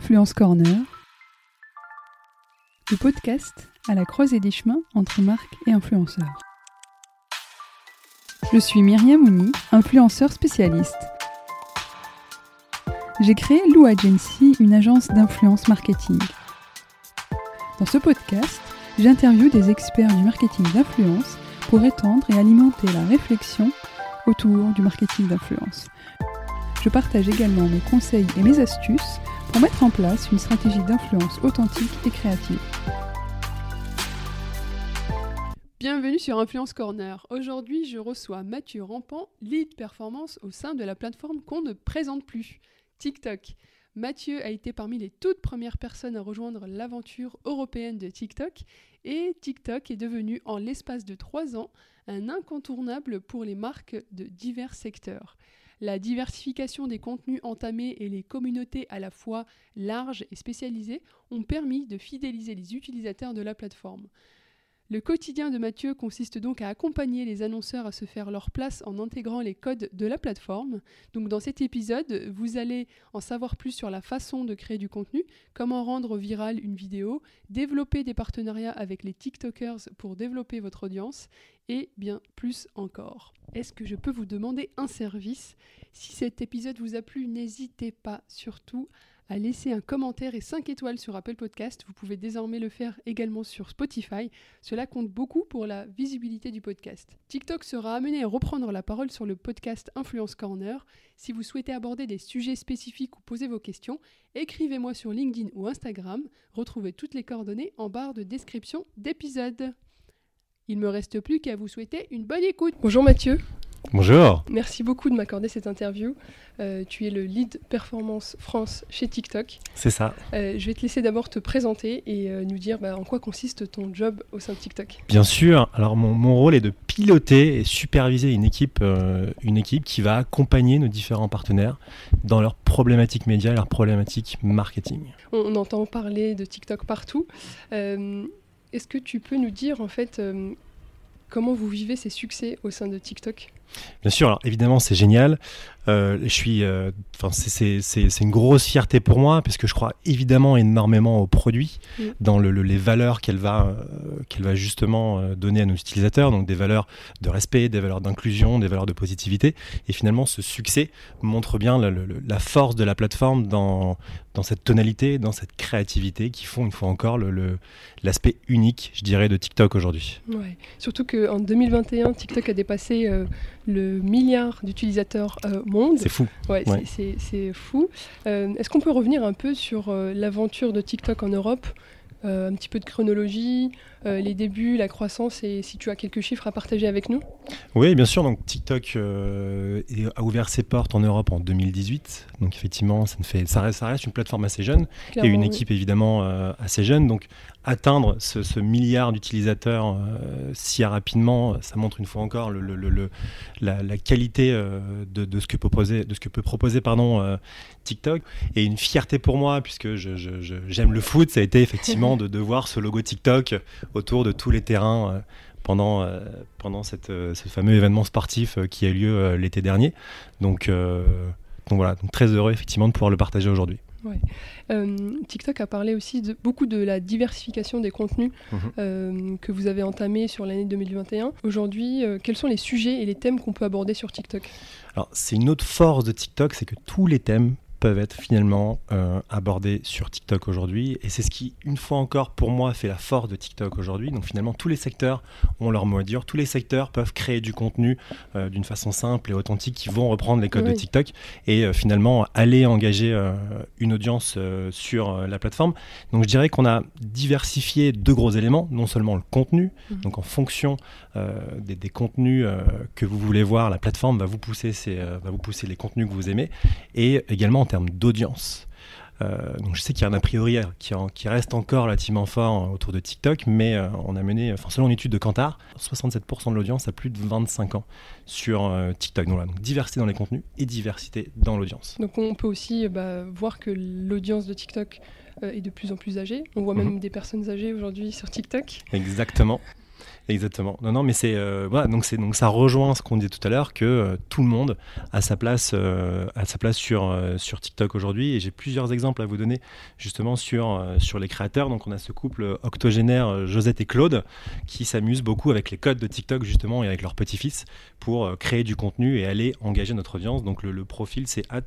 Influence Corner, le podcast à la croisée des chemins entre marques et influenceurs. Je suis Myriam Mouni, influenceur spécialiste. J'ai créé Lou Agency, une agence d'influence marketing. Dans ce podcast, j'interviewe des experts du marketing d'influence pour étendre et alimenter la réflexion autour du marketing d'influence. Je partage également mes conseils et mes astuces pour mettre en place une stratégie d'influence authentique et créative. Bienvenue sur Influence Corner. Aujourd'hui, je reçois Mathieu Rampant, lead performance au sein de la plateforme qu'on ne présente plus, TikTok. Mathieu a été parmi les toutes premières personnes à rejoindre l'aventure européenne de TikTok et TikTok est devenu en l'espace de trois ans un incontournable pour les marques de divers secteurs. La diversification des contenus entamés et les communautés à la fois larges et spécialisées ont permis de fidéliser les utilisateurs de la plateforme. Le quotidien de Mathieu consiste donc à accompagner les annonceurs à se faire leur place en intégrant les codes de la plateforme. Donc dans cet épisode, vous allez en savoir plus sur la façon de créer du contenu, comment rendre virale une vidéo, développer des partenariats avec les TikTokers pour développer votre audience et bien plus encore. Est-ce que je peux vous demander un service? Si cet épisode vous a plu, n'hésitez pas surtout à laisser un commentaire et 5 étoiles sur Apple Podcast. Vous pouvez désormais le faire également sur Spotify. Cela compte beaucoup pour la visibilité du podcast. TikTok sera amené à reprendre la parole sur le podcast Influence Corner. Si vous souhaitez aborder des sujets spécifiques ou poser vos questions, écrivez-moi sur LinkedIn ou Instagram. Retrouvez toutes les coordonnées en barre de description d'épisode. Il me reste plus qu'à vous souhaiter une bonne écoute. Bonjour Mathieu. Bonjour. Merci beaucoup de m'accorder cette interview. Euh, tu es le lead performance France chez TikTok. C'est ça. Euh, je vais te laisser d'abord te présenter et euh, nous dire bah, en quoi consiste ton job au sein de TikTok. Bien sûr. Alors mon, mon rôle est de piloter et superviser une équipe, une équipe qui va accompagner nos différents partenaires dans leurs problématiques médias, leurs problématiques marketing. On, on entend parler de TikTok partout. Est-ce que tu peux nous dire en fait comment vous vivez ces succès au sein de TikTok? Bien sûr, alors évidemment c'est génial. Euh, je suis, euh, enfin c'est une grosse fierté pour moi parce que je crois évidemment énormément au produit, mm. dans le, les valeurs qu'elle va, euh, qu'elle va justement donner à nos utilisateurs, donc des valeurs de respect, des valeurs d'inclusion, des valeurs de positivité. Et finalement, ce succès montre bien la force de la plateforme dans, dans cette tonalité, dans cette créativité qui font une fois encore l'aspect unique, je dirais, de TikTok aujourd'hui. Ouais. Surtout qu'en 2021, TikTok a dépassé le milliard d'utilisateurs euh, monde. C'est fou. Ouais, c'est fou. Euh, est-ce qu'on peut revenir un peu sur euh, l'aventure de TikTok en Europe un petit peu de chronologie, les débuts, la croissance et si tu as quelques chiffres à partager avec nous? Oui, bien sûr. Donc TikTok a ouvert ses portes en Europe en 2018. Donc effectivement, ça, fait, ça, reste, ça reste une plateforme assez jeune et une équipe évidemment assez jeune. Donc atteindre ce, milliard d'utilisateurs euh, si rapidement, ça montre une fois encore la, qualité euh, de, ce que peut proposer, de ce que peut proposer pardon, euh, TikTok. Et une fierté pour moi, puisque j'aime le foot, ça a été effectivement de, voir ce logo TikTok autour de tous les terrains pendant, pendant cette, ce fameux événement sportif qui a eu lieu l'été dernier. Donc, donc voilà, très heureux effectivement de pouvoir le partager aujourd'hui. Ouais. Euh, TikTok a parlé aussi de, beaucoup de la diversification des contenus mhm. euh, que vous avez entamé sur l'année 2021. Aujourd'hui, euh, quels sont les sujets et les thèmes qu'on peut aborder sur TikTok? Alors, c'est une autre force de TikTok, c'est que tous les thèmes peuvent être finalement euh, abordés sur TikTok aujourd'hui. Et c'est ce qui, une fois encore, pour moi, fait la force de TikTok aujourd'hui. Donc finalement, tous les secteurs ont leur mot à dire. Tous les secteurs peuvent créer du contenu euh, d'une façon simple et authentique qui vont reprendre les codes de TikTok et euh, finalement aller engager une audience sur la plateforme. Donc je dirais qu'on a diversifié deux gros éléments. Non seulement le contenu, mmh. donc en fonction des, des, contenus que vous voulez voir, la plateforme va vous pousser, va vous pousser les contenus que vous aimez et également termes d'audience. Euh, donc je sais qu'il y a un a priori qui, qui, reste encore relativement fort autour de TikTok, mais euh, on a mené, enfin selon une étude de Kantar, 67% de l'audience a plus de 25 ans sur euh, TikTok. Donc, donc, diversité dans les contenus et diversité dans l'audience. Donc on peut aussi bah, voir que l'audience de TikTok est de plus en plus âgée. On voit même mhm. des personnes âgées aujourd'hui sur TikTok. Exactement. Exactement. Non, non, mais c'est euh, c'est donc ça rejoint ce qu'on disait tout à l'heure que euh, tout le monde a sa place euh, a sa place sur sur TikTok aujourd'hui et j'ai plusieurs exemples à vous donner justement sur sur les créateurs. Donc on a ce couple octogénaire Josette et Claude qui s'amusent beaucoup avec les codes de TikTok justement et avec leur petit-fils pour créer du contenu et aller engager notre audience. Donc le, le profil c'est at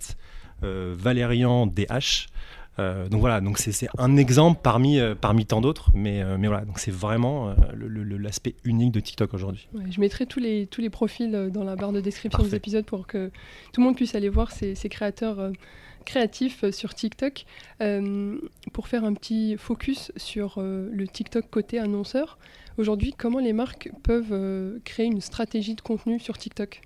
Valérian DH. Euh, donc voilà, donc c'est un exemple parmi, euh, parmi tant d'autres, mais, euh, mais voilà, donc c'est vraiment l'aspect unique de TikTok aujourd'hui. je mettrai tous les, tous les profils dans la barre de description des épisodes pour que tout le monde puisse aller voir ces, ces créateurs créatifs sur TikTok. pour faire un petit focus sur le TikTok côté annonceur, aujourd'hui, comment les marques peuvent créer une stratégie de contenu sur TikTok?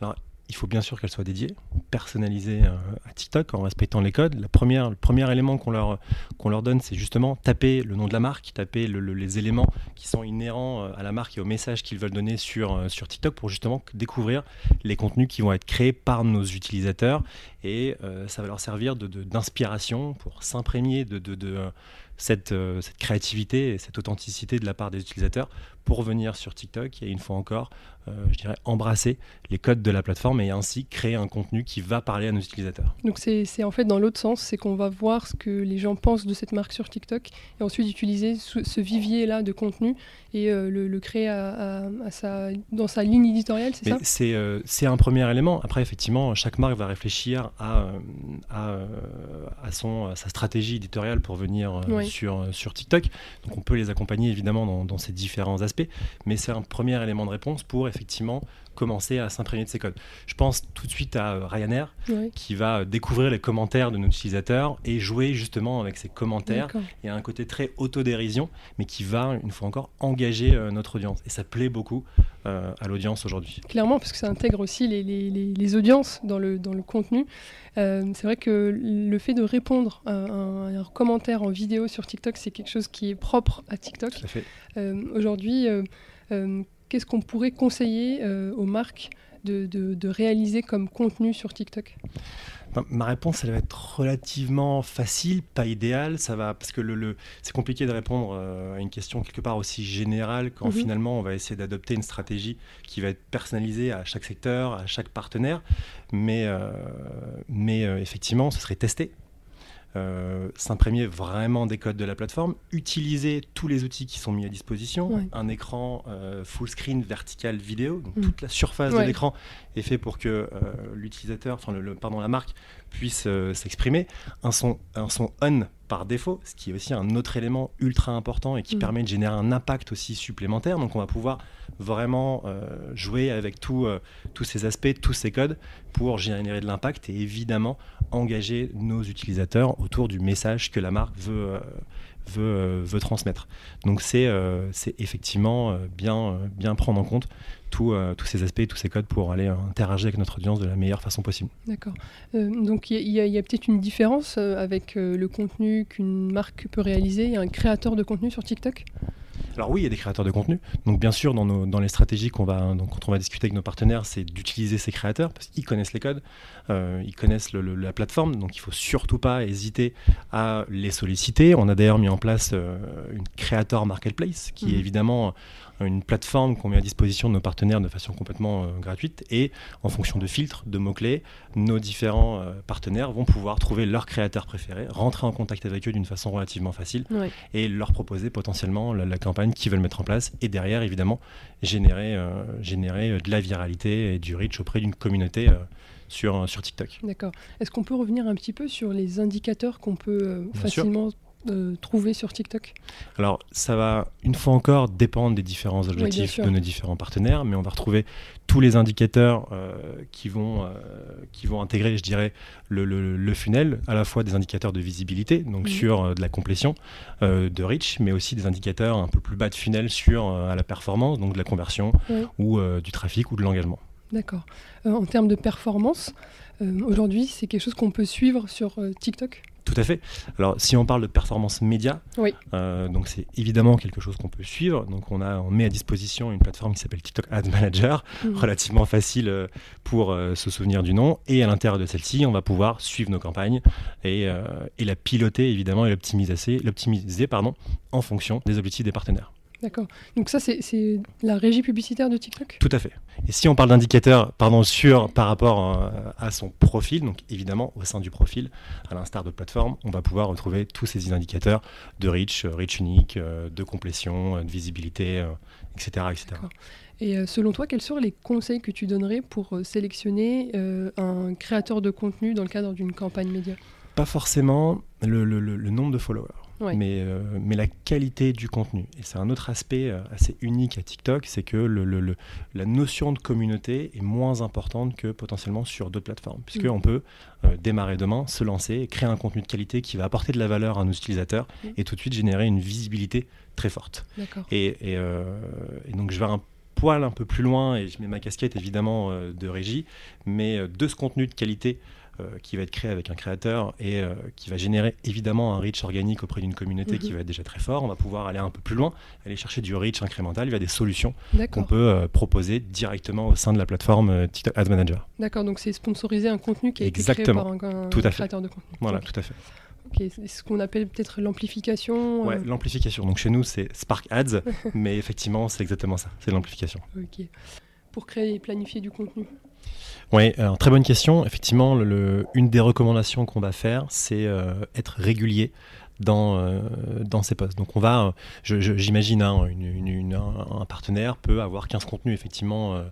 Alors, il faut bien sûr qu'elle soit dédiée, personnalisée euh, à TikTok en respectant les codes. La le premier élément qu'on leur, donne, c'est justement taper le nom de la marque, taper les éléments qui sont inhérents euh, à la marque et au message qu'ils veulent donner sur, euh, TikTok pour justement découvrir les contenus qui vont être créés par nos utilisateurs. Et ça va leur servir d'inspiration pour s'imprégner de, cette, créativité et cette authenticité de la part des utilisateurs pour venir sur TikTok et une fois encore, je dirais, embrasser les codes de la plateforme et ainsi créer un contenu qui va parler à nos utilisateurs. Donc c'est en fait dans l'autre sens, c'est qu'on va voir ce que les gens pensent de cette marque sur TikTok et ensuite utiliser ce, vivier-là de contenu et euh, le, créer à, sa, dans sa ligne éditoriale, c'est ça? C'est un premier élément. Après, effectivement, chaque marque va réfléchir à, à, à son, sa stratégie éditoriale pour venir sur, euh, sur TikTok. Donc on peut les accompagner évidemment dans, ces différents aspects, mais c'est un premier élément de réponse pour effectivement commencer à s'imprégner de ces codes. Je pense tout de suite à euh, Ryanair qui va euh, découvrir les commentaires de nos utilisateurs et jouer justement avec ces commentaires. Il y a un côté très autodérision, mais qui va, une fois encore, engager notre audience. Et ça plaît beaucoup à l'audience aujourd'hui. Clairement, parce que ça intègre aussi les, les, les, audiences dans le, dans le contenu. Euh, c'est vrai que le fait de répondre à un, commentaire en vidéo sur TikTok, c'est quelque chose qui est propre à TikTok. Euh, aujourd'hui, euh, qu'est-ce qu'on pourrait conseiller aux marques de, réaliser comme contenu sur TikTok? Ma réponse, elle va être relativement facile, pas idéale. Ça va parce que le, c'est compliqué de répondre euh, à une question quelque part aussi générale quand mhm. finalement on va essayer d'adopter une stratégie qui va être personnalisée à chaque secteur, à chaque partenaire. Mais, euh, mais euh, effectivement, ce serait testé euh, s'imprégner vraiment des codes de la plateforme, utiliser tous les outils qui sont mis à disposition, un écran euh, full screen vertical vidéo, donc mm. toute la surface de l'écran est fait pour que euh, l'utilisateur, enfin le, pardon, la marque puisse s'exprimer, un son, un son on par défaut, ce qui est aussi un autre élément ultra important et qui mm. permet de générer un impact aussi supplémentaire. Donc on va pouvoir vraiment euh, jouer avec euh, tous ces aspects, tous ces codes pour générer de l'impact et évidemment engager nos utilisateurs autour du message que la marque veut, euh, veut, transmettre. Donc c'est effectivement bien, bien prendre en compte tous ces aspects, tous ces codes pour aller interagir avec notre audience de la meilleure façon possible. D'accord. donc il y a, a peut-être une différence avec le contenu qu'une marque peut réaliser et un créateur de contenu sur TikTok? Alors oui, il y a des créateurs de contenu. Donc bien sûr, dans, nos, dans les stratégies qu'on va, donc, quand on va discuter avec nos partenaires, c'est d'utiliser ces créateurs parce qu'ils connaissent les codes, euh, ils connaissent la plateforme, donc il faut surtout pas hésiter à les solliciter. On a d'ailleurs mis en place euh, une créateur marketplace qui est mmh. évidemment une plateforme qu'on met à disposition de nos partenaires de façon complètement gratuite et en fonction de filtres, de mots-clés, nos différents partenaires vont pouvoir trouver leurs créateurs préférés, rentrer en contact avec eux d'une façon relativement facile et leur proposer potentiellement la, campagne qu'ils veulent mettre en place et derrière évidemment générer, générer de la viralité et du reach auprès d'une communauté sur, sur TikTok. D'accord. Est-ce qu'on peut revenir un petit peu sur les indicateurs qu'on peut facilement euh, trouver sur TikTok Alors, ça va une fois encore dépendre des différents objectifs de nos différents partenaires, mais on va retrouver tous les indicateurs euh, qui, vont, euh, qui vont intégrer, je dirais, le, le, funnel, à la fois des indicateurs de visibilité, donc sur de la complétion, de reach, mais aussi des indicateurs un peu plus bas de funnel sur la performance, donc de la conversion ou du trafic ou de l'engagement. D'accord. en termes de performance, aujourd'hui, c'est quelque chose qu'on peut suivre sur TikTok? Tout à fait. Alors, si on parle de performance média, euh, donc c'est évidemment quelque chose qu'on peut suivre. Donc, on, a, on met à disposition une plateforme qui s'appelle TikTok Ad Manager, mhm. relativement facile euh, pour euh, se souvenir du nom. Et à l'intérieur de celle-ci, on va pouvoir suivre nos campagnes et, et la piloter évidemment et l'optimiser, l'optimiser pardon, en fonction des objectifs des partenaires. D'accord. Donc ça, c'est la régie publicitaire de TikTok? Tout à fait. Et si on parle d'indicateurs pardon, sur par rapport euh, à son profil, donc évidemment au sein du profil, à l'instar de plateforme, on va pouvoir retrouver tous ces indicateurs de reach, euh, reach unique, euh, de complétion, de visibilité, etc. etc. Et selon toi, quels seraient les conseils que tu donnerais pour sélectionner un créateur de contenu dans le cadre d'une campagne média? Pas forcément le nombre de followers mais, euh, mais la qualité du contenu. Et c'est un autre aspect euh, assez unique à TikTok, c'est que le, le, la notion de communauté est moins importante que potentiellement sur d'autres plateformes, puisqu'on mm. peut euh, démarrer demain, se lancer, créer un contenu de qualité qui va apporter de la valeur à nos utilisateurs mm. et tout de suite générer une visibilité très forte. Et, et, et, donc je vais un poil un peu plus loin, et je mets ma casquette évidemment de régie, mais de ce contenu de qualité qui va être créé avec un créateur et euh, qui va générer évidemment un reach organique auprès d'une communauté qui mhm. va être déjà très fort. On va pouvoir aller un peu plus loin, aller chercher du reach incrémental via des solutions qu'on peut euh, proposer directement au sein de la plateforme TikTok Ad Manager. D'accord, donc c'est sponsoriser un contenu qui été créé par un, créateur de contenu. Voilà, tout à fait. Ok, c'est ce qu'on appelle peut-être l'amplification. Ouais, l'amplification. Donc chez nous, c'est Spark Ads, mais effectivement, c'est exactement ça, c'est l'amplification. Ok. Pour créer et planifier du contenu oui, très bonne question. Effectivement, une des recommandations qu'on va faire, c'est euh, être régulier dans, euh, dans ces postes. Donc on va, j'imagine, hein, un partenaire peut avoir 15 contenus effectivement euh,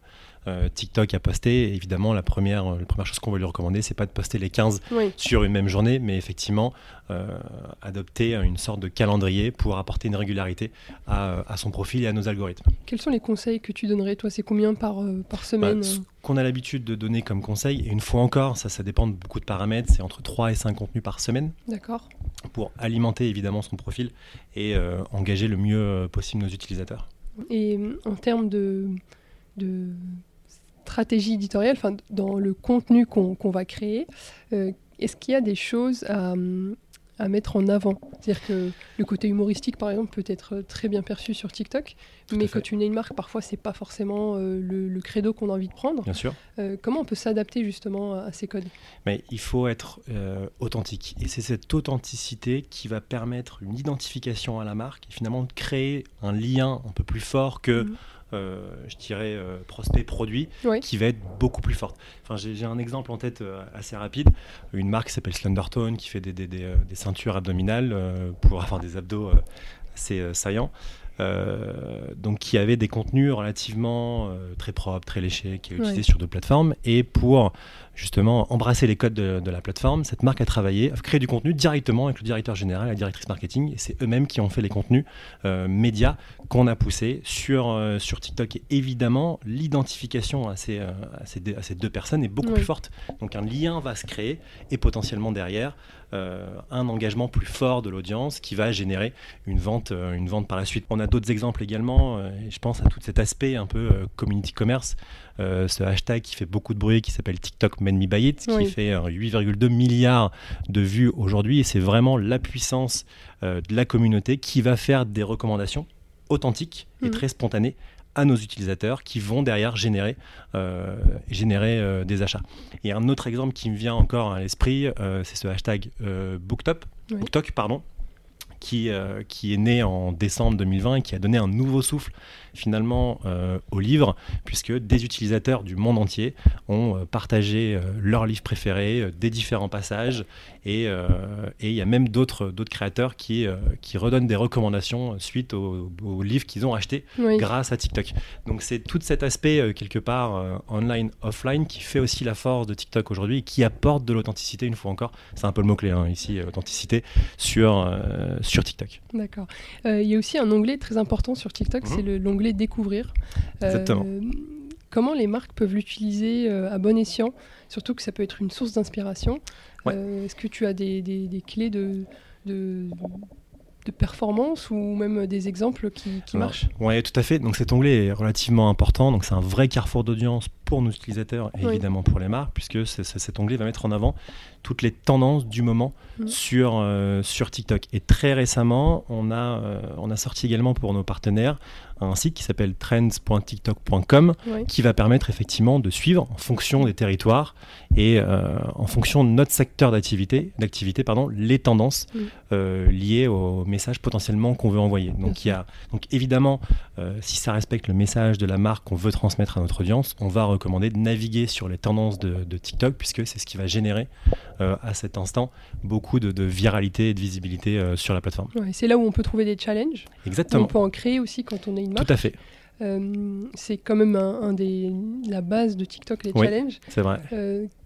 euh, TikTok a posté. évidemment, la première, la première chose qu'on va lui recommander, c'est pas de poster les 15 sur une même journée, mais effectivement euh, adopter une sorte de calendrier pour apporter une régularité à, son profil et à nos algorithmes. Quels sont les conseils que tu donnerais Toi, c'est combien par, euh, par semaine? bah, Ce qu'on a l'habitude de donner comme conseil, et une fois encore, ça, ça dépend de beaucoup de paramètres, c'est entre 3 et 5 contenus par semaine. D'accord. Pour alimenter évidemment son profil et engager le mieux possible nos utilisateurs. Et en termes de, de stratégie éditoriale, enfin, dans le contenu qu'on va créer, euh, est-ce qu'il y a des choses à, mettre en avant? C'est-à-dire que le côté humoristique, par exemple, peut être très bien perçu sur TikTok, mais quand une marque, parfois, c'est pas forcément euh, le, credo qu'on a envie de prendre. Bien sûr. Euh, comment on peut s'adapter justement à ces codes? Mais il faut être authentique, et c'est cette authenticité qui va permettre une identification à la marque et finalement de créer un lien un peu plus fort que. Mhm. Euh, je dirais, euh, prospect produit, qui va être beaucoup plus forte. Enfin, j'ai un exemple en tête euh, assez rapide. Une marque qui s'appelle Slendertone, qui fait des, des, des, des ceintures abdominales pour avoir des abdos assez saillants. Donc qui avait des contenus relativement très propres, très léchés, qui est utilisé sur d'autres plateformes. Et pour justement embrasser les codes de, la plateforme, cette marque a travaillé, a créé du contenu directement avec le directeur général, la directrice marketing, et c'est eux-mêmes qui ont fait les contenus euh, médias qu'on a poussés sur, euh, sur TikTok. Et évidemment, l'identification à euh, deux, à ces, deux personnes est beaucoup plus forte. Donc un lien va se créer et potentiellement derrière un engagement plus fort de l'audience qui va générer une vente, une vente par la suite. On a d'autres exemples également, et je pense à tout cet aspect un peu community commerce. Euh, ce hashtag qui fait beaucoup de bruit, qui s'appelle TikTok Made Me Buy It, qui fait 8,2 milliards de vues aujourd'hui. Et c'est vraiment la puissance euh, de la communauté qui va faire des recommandations authentiques et mhm. très spontanées à nos utilisateurs qui vont derrière générer, euh, générer des achats. Et un autre exemple qui me vient encore à l'esprit, c'est ce hashtag Booktop, Booktok, pardon, qui, qui est né en décembre 2020 et qui a donné un nouveau souffle finalement au livre, puisque des utilisateurs du monde entier ont partagé leurs livres préférés, des différents passages, et il y a même d'autres créateurs qui, qui redonnent des recommandations suite aux, livres qu'ils ont achetés grâce à TikTok. Donc c'est tout cet aspect quelque part online, offline qui fait aussi la force de TikTok aujourd'hui et qui apporte de l'authenticité, une fois encore, c'est un peu le mot-clé hein, ici, euh, authenticité, sur, euh, sur TikTok. D'accord. Euh, il y a aussi un onglet très important sur TikTok, c'est mhm. L'onglet Découvrir. Exactement. comment les marques peuvent l'utiliser à bon escient, surtout que ça peut être une source d'inspiration Est-ce que tu as des, des, des clés de, de de performance ou même des exemples qui, marchent? Oui, tout à fait. Donc cet onglet est relativement important. Donc c'est un vrai carrefour d'audience pour nos utilisateurs et évidemment pour les marques, puisque cet onglet va mettre en avant toutes les tendances du moment mm. sur, euh, sur TikTok. Et très récemment, on a, euh, on a sorti également pour nos partenaires un site qui s'appelle trends.tiktok.com qui va permettre effectivement de suivre en fonction des territoires et euh, en fonction de notre secteur d'activité, d'activité pardon, les tendances mm. liées aux messages potentiellement qu'on veut envoyer. Donc, il y a, donc évidemment, si ça respecte le message de la marque qu'on veut transmettre à notre audience, on va recommander de naviguer sur les tendances de, de TikTok puisque c'est ce qui va générer euh, à cet instant beaucoup de, viralité et de visibilité euh, sur la plateforme. c'est là où on peut trouver des challenges. Exactement. On peut en créer aussi quand on est une marque. Tout à fait. Euh, c'est quand même un, des la base de TikTok les challenges. C'est vrai.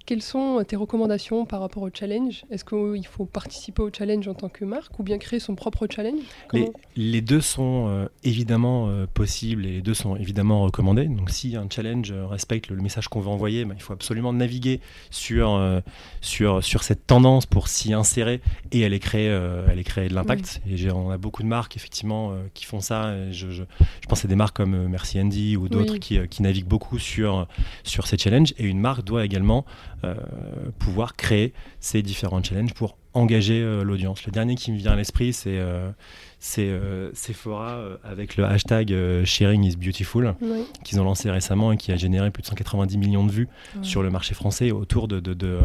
Quelles sont tes recommandations par rapport au challenge? Est-ce qu'il faut participer au challenge en tant que marque ou bien créer son propre challenge? Les, deux sont euh, évidemment euh, possibles et les deux sont évidemment recommandés. Donc si un challenge euh, respecte le, message qu'on veut envoyer, bah, il faut absolument naviguer sur, sur, sur cette tendance pour s'y insérer et aller créer, aller créer de l'impact. Et on a beaucoup de marques effectivement qui font ça. Je, je, je, pense à des marques comme Merci Andy ou d'autres qui, qui, naviguent beaucoup sur, sur ces challenges. Et une marque doit également pouvoir créer ces différents challenges pour engager euh, l'audience. Le dernier qui me vient à l'esprit, c'est euh, c'est euh, Sephora euh, avec le hashtag euh, Sharing is Beautiful qu'ils ont lancé récemment et qui a généré plus de 190 millions de vues sur le marché français autour de, de,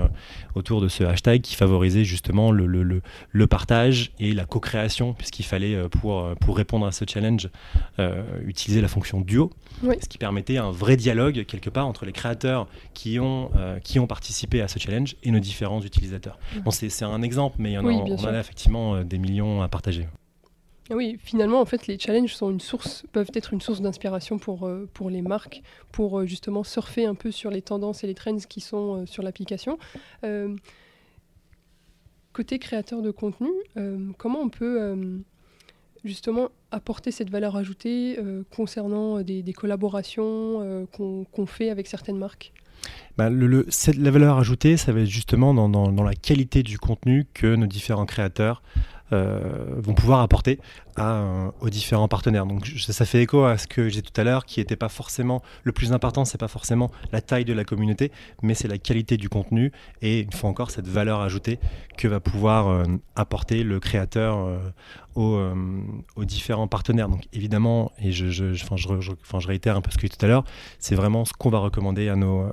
autour de ce hashtag qui favorisait justement le, le, le, partage et la co-création puisqu'il fallait pour, pour répondre à ce challenge utiliser la fonction duo ce qui permettait un vrai dialogue quelque part entre les créateurs qui ont, qui ont participé à ce challenge et nos différents utilisateurs. Bon, c'est un exemple mais on en a effectivement des millions à partager. Oui, finalement, en fait, les challenges peuvent être une source d'inspiration pour, euh, pour les marques, pour euh, justement surfer un peu sur les tendances et les trends qui sont euh, sur l'application. côté créateur de contenu, comment on peut justement apporter cette valeur ajoutée concernant des, collaborations qu'on fait avec certaines marques? Bah, la valeur ajoutée, ça va être justement dans, la qualité du contenu que nos différents créateurs vont pouvoir apporter à, aux différents partenaires. Donc ça fait écho à ce que j'ai tout à l'heure, qui n'était pas forcément le plus important, c'est pas forcément la taille de la communauté, mais c'est la qualité du contenu et une fois encore cette valeur ajoutée que va pouvoir euh, apporter le créateur euh, aux, différents partenaires. Donc évidemment, et je, je, je, réitère un peu ce que j'ai dit tout à l'heure, c'est vraiment ce qu'on va recommander à nos,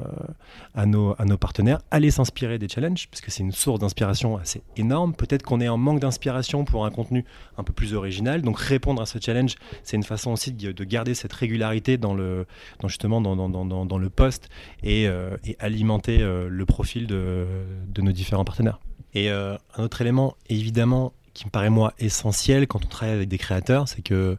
nos partenaires. Aller s'inspirer des challenges, puisque c'est une source d'inspiration assez énorme. Peut-être qu'on est en manque d'inspiration pour un contenu un peu plus original. Donc répondre à ce challenge, c'est une façon aussi de, garder cette régularité dans le, justement dans, le poste et, euh, et alimenter euh, le profil de, nos différents partenaires. Et euh, un autre élément, évidemment, qui me paraît moi essentiel quand on travaille avec des créateurs, c'est que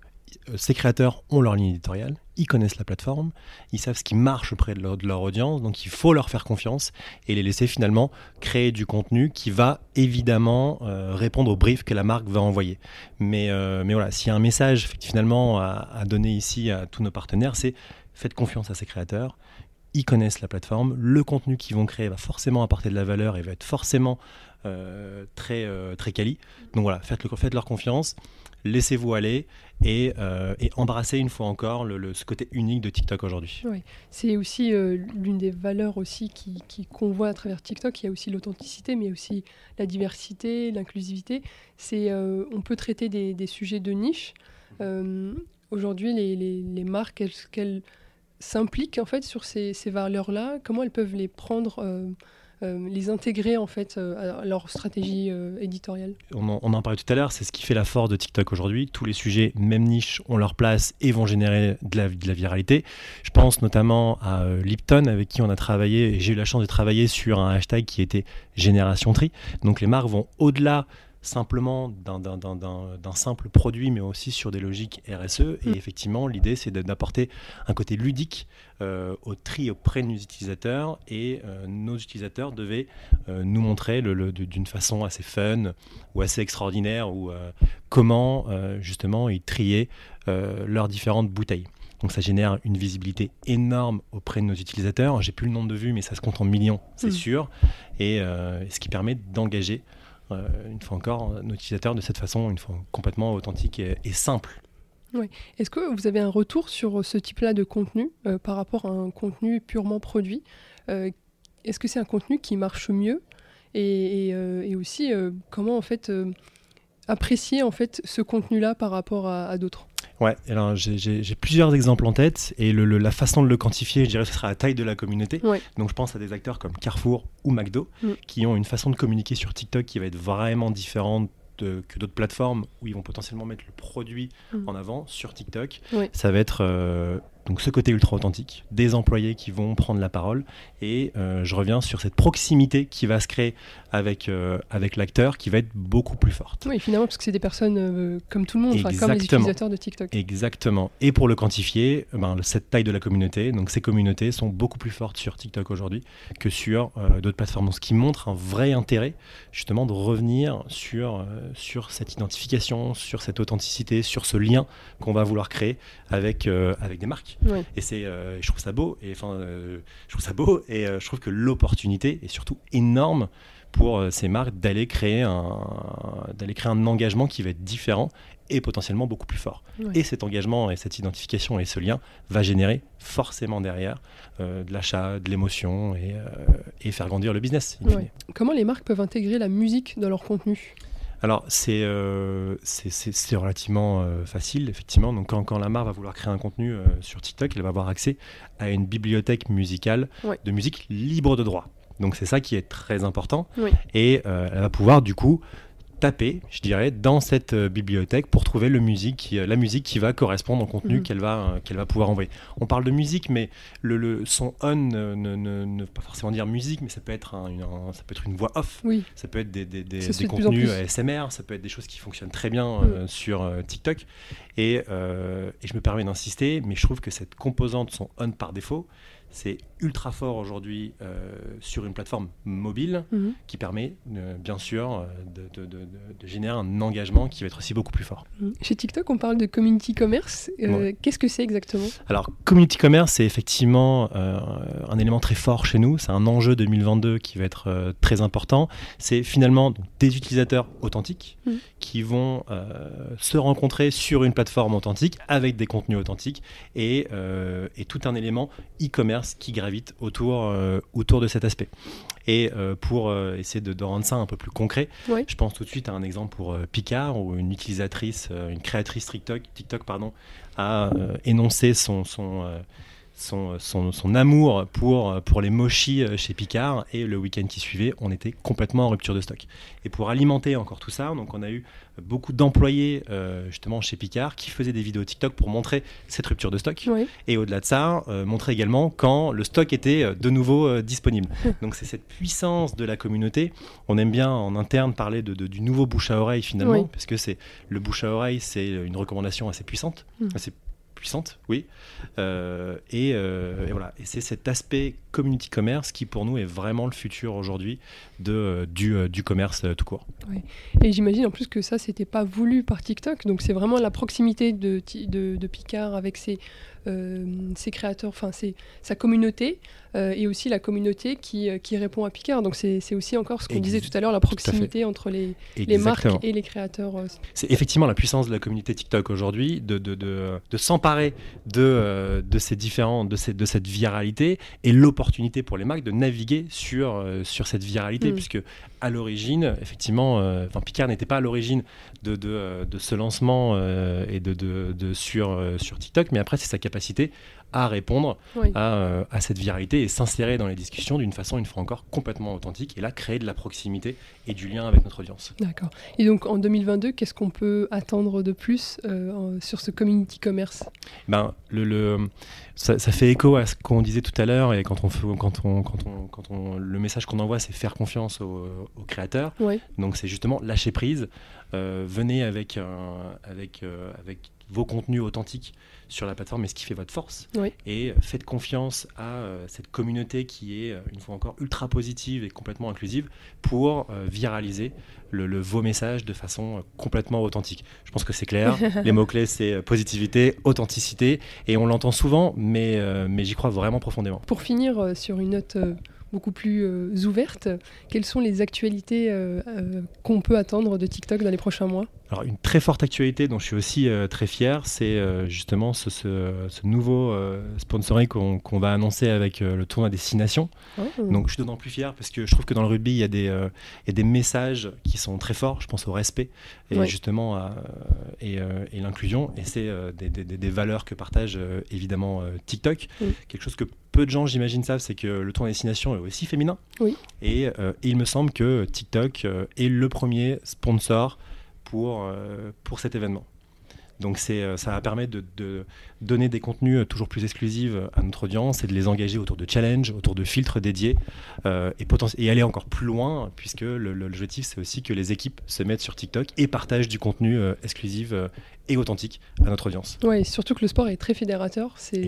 ces créateurs ont leur ligne éditoriale, ils connaissent la plateforme, ils savent ce qui marche auprès de leur, audience, donc il faut leur faire confiance et les laisser finalement créer du contenu qui va évidemment euh, répondre au brief que la marque va envoyer. Mais, euh, voilà, s'il y a un message finalement à, donner ici à tous nos partenaires, c'est faites confiance à ces créateurs, ils connaissent la plateforme, le contenu qu'ils vont créer va forcément apporter de la valeur et va être forcément euh, très, très quali. Donc voilà, faites, le, faites leur confiance laissez-vous aller et, euh, embrassez une fois encore le, ce côté unique de TikTok aujourd'hui. C'est aussi euh, l'une des valeurs aussi qui, qu'on voit à travers TikTok. Il y a aussi l'authenticité, mais aussi la diversité, l'inclusivité. Euh, on peut traiter des, sujets de niche. aujourd'hui, les, les, marques, qu'elles s'impliquent en fait sur ces, ces valeurs-là Comment elles peuvent les prendre les intégrer en fait à leur stratégie éditoriale on en, on parlait tout à l'heure, c'est ce qui fait la force de TikTok aujourd'hui. Tous les sujets, même niche, ont leur place et vont générer de la, viralité. Je pense notamment à Lipton avec qui on a travaillé j'ai eu la chance de travailler sur un hashtag qui était Génération Tri. Donc les marques vont au-delà simplement d'un simple produit, mais aussi sur des logiques RSE. Et mm. effectivement, l'idée, c'est d'apporter un côté ludique euh, au tri auprès de nos utilisateurs. Et euh, nos utilisateurs devaient euh, nous montrer le, d'une façon assez fun ou assez extraordinaire ou comment justement ils triaient leurs différentes bouteilles. Donc ça génère une visibilité énorme auprès de nos utilisateurs. J'ai plus le nombre de vues, mais ça se compte en millions, c'est mm. sûr. Et ce qui permet d'engager une fois encore, nos utilisateurs de cette façon, une fois complètement authentique et, simple. Oui. Est-ce que vous avez un retour sur ce type-là de contenu euh, par rapport à un contenu purement produit? Euh, Est-ce que c'est un contenu qui marche mieux? Et, aussi comment en fait apprécier en fait ce contenu-là par rapport à d'autres Ouais, alors j'ai plusieurs exemples en tête et le, la façon de le quantifier, je dirais, ce sera la taille de la communauté. Donc je pense à des acteurs comme Carrefour ou McDo mm. qui ont une façon de communiquer sur TikTok qui va être vraiment différente que d'autres plateformes où ils vont potentiellement mettre le produit mm. en avant sur TikTok. Ça va être euh, donc ce côté ultra authentique, des employés qui vont prendre la parole, et euh, je reviens sur cette proximité qui va se créer avec, euh, avec l'acteur, qui va être beaucoup plus forte. Oui, finalement, parce que c'est des personnes euh, comme tout le monde, comme les utilisateurs de TikTok. Exactement. Et pour le quantifier, ben, cette taille de la communauté, donc ces communautés sont beaucoup plus fortes sur TikTok aujourd'hui que sur d'autres plateformes, ce qui montre un vrai intérêt justement de revenir sur, sur cette identification, sur cette authenticité, sur ce lien qu'on va vouloir créer avec, avec des marques. Et c'est, euh, je trouve ça beau. Et enfin, euh, je trouve ça beau. Et euh, je trouve que l'opportunité est surtout énorme pour ces marques d'aller créer un, d'aller créer un engagement qui va être différent et potentiellement beaucoup plus fort. Et cet engagement et cette identification et ce lien va générer forcément derrière de l'achat, de l'émotion et, et, faire grandir le business. Comment les marques peuvent intégrer la musique dans leur contenu? Alors, euh, c'est relativement euh, facile, effectivement. Donc, quand, quand, la marque va vouloir créer un contenu euh, sur TikTok, elle va avoir accès à une bibliothèque musicale de musique libre de droit. Donc, c'est ça qui est très important. Et elle va pouvoir, du coup, taper, je dirais, dans cette euh, bibliothèque pour trouver le musique qui, euh, la musique qui va correspondre au contenu mhm. qu'elle va, euh, qu'elle va pouvoir envoyer. On parle de musique, mais le, son on ne, veut pas forcément dire musique, mais ça peut être, une, ça peut être une voix off, oui. ça peut être des, des, des, contenus ASMR, ça peut être des choses qui fonctionnent très bien mm. sur TikTok. Et, et, je me permets d'insister, mais je trouve que cette composante son on par défaut, c'est ultra fort aujourd'hui euh, sur une plateforme mobile mhm. qui permet euh, bien sûr euh, de, générer un engagement qui va être aussi beaucoup plus fort. Mhm. Chez TikTok, on parle de community commerce. Qu'est-ce que c'est exactement? Alors, community commerce, c'est effectivement un élément très fort chez nous. C'est un enjeu 2022 qui va être très important. C'est finalement des utilisateurs authentiques mhm. Qui vont se rencontrer sur une plateforme authentique avec des contenus authentiques et, et tout un élément e-commerce qui gravite vite autour, euh, autour de cet aspect. Et euh, pour euh, essayer de, rendre ça un peu plus concret, je pense tout de suite à un exemple pour Picard, où une utilisatrice, une créatrice TikTok, TikTok pardon, a énoncé son, son son, son, amour pour, pour les mochis chez Picard et le week-end qui suivait, on était complètement en rupture de stock. Et pour alimenter encore tout ça, donc on a eu beaucoup d'employés euh, justement chez Picard qui faisaient des vidéos TikTok pour montrer cette rupture de stock. Et au-delà de ça, euh, montrer également quand le stock était euh, de nouveau disponible. Donc c'est cette puissance de la communauté. On aime bien en interne parler de, du nouveau bouche à oreille finalement, parce que c'est le bouche à oreille, c'est une recommandation assez puissante, mmh. assez puissante, oui. Euh, euh, et, voilà, et c'est cet aspect community commerce qui pour nous est vraiment le futur aujourd'hui de, euh, du, du, commerce tout court. Et j'imagine en plus que ça, c'était pas voulu par TikTok, donc c'est vraiment la proximité de, de, de Picard avec ses euh, ses créateurs, enfin sa communauté euh, et aussi la communauté qui, qui répond à Picard. Donc c'est aussi encore ce qu'on disait tout à l'heure, la proximité entre les, les, marques et les créateurs. C'est effectivement la puissance de la communauté TikTok aujourd'hui de, de, de, de s'emparer de, de ces différents, de, ces, de cette viralité et l'opportunité pour les marques de naviguer sur, sur cette viralité, mm. puisque à l'origine, effectivement, enfin Picard n'était pas à l'origine de, de, de, ce lancement et de, de, sur, sur TikTok, mais après c'est sa capacité à répondre à, à, cette viralité et s'insérer dans les discussions d'une façon, une fois encore, complètement authentique et là créer de la proximité et du lien avec notre audience. D'accord. Et donc en 2022, qu'est-ce qu'on peut attendre de plus sur ce community commerce? Ben, le, le ça, fait écho à ce qu'on disait tout à l'heure et quand on, fait, quand on, quand on, quand on, le message qu'on envoie, c'est faire confiance aux, créateurs. Donc c'est justement lâcher prise. Euh, venez avec, avec, euh, avec vos contenus authentiques sur la plateforme et ce qui fait votre force. Et faites confiance à euh, cette communauté qui est, une fois encore, ultra positive et complètement inclusive pour viraliser le, vos messages de façon complètement authentique. Je pense que c'est clair. Les mots-clés, c'est positivité, authenticité. Et on l'entend souvent, mais, mais j'y crois vraiment profondément. Pour finir sur une note beaucoup plus euh, ouverte. Quelles sont les actualités euh, euh, qu'on peut attendre de TikTok dans les prochains mois? Alors une très forte actualité dont je suis aussi très fier, c'est justement ce, ce, nouveau sponsoring qu'on va annoncer avec le tournoi des Six Nations. Oh. Donc je suis d'autant plus fier parce que je trouve que dans le rugby, il y, a des, il y a des messages qui sont très forts. Je pense au respect et justement à, et, et l'inclusion. Et c'est des, des, des, valeurs que partage évidemment TikTok. Quelque chose que peu de gens, j'imagine, savent, c'est que le tour destination est aussi féminin. Oui. Et, euh, il me semble que TikTok euh, est le premier sponsor pour, euh, pour cet événement. Donc c'est, ça va permettre de, donner des contenus toujours plus exclusifs à notre audience et de les engager autour de challenges, autour de filtres dédiés et, et aller encore plus loin puisque l'objectif c'est aussi que les équipes se mettent sur TikTok et partagent du contenu exclusif et authentique à notre audience. Oui, surtout que le sport est très fédérateur. C'est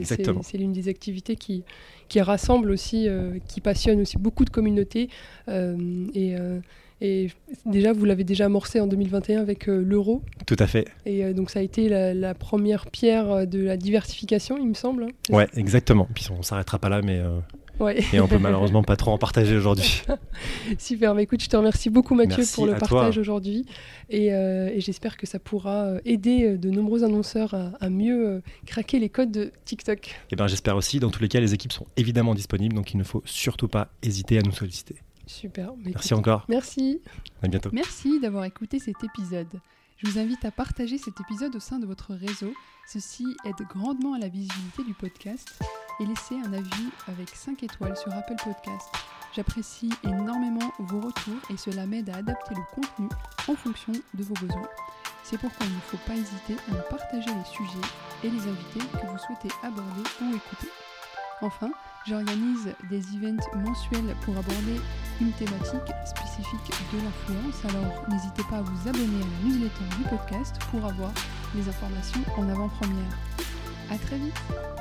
l'une des activités qui, qui rassemble aussi, euh, qui passionne aussi beaucoup de communautés. Euh, et, euh, et, déjà, vous l'avez déjà amorcé en 2021 avec l'euro. Tout à fait. Et donc ça a été la, première pierre de la diversification, il me semble. Hein, ouais, exactement. Puis on s'arrêtera pas là, mais et on peut malheureusement pas trop en partager aujourd'hui. Super, mais écoute, je te remercie beaucoup Mathieu pour le partage aujourd'hui euh, et, j'espère que ça pourra euh, aider euh, de nombreux annonceurs à, mieux craquer les codes de TikTok. Et eh ben j'espère aussi. Dans tous les cas, les équipes sont évidemment disponibles, donc il ne faut surtout pas hésiter à nous solliciter. Super. Merci encore. Merci. À bientôt. Merci d'avoir écouté cet épisode. Je vous invite à partager cet épisode au sein de votre réseau. Ceci aide grandement à la visibilité du podcast et laissez un avis avec 5 étoiles sur Apple Podcast. J'apprécie énormément vos retours et cela m'aide à adapter le contenu en fonction de vos besoins. C'est pourquoi il ne faut pas hésiter à me partager les sujets et les invités que vous souhaitez aborder ou écouter. Enfin, j'organise des events mensuels pour aborder une thématique spécifique de l'influence, alors n'hésitez pas à vous abonner à la newsletter du podcast pour avoir les informations en avant-première. A très vite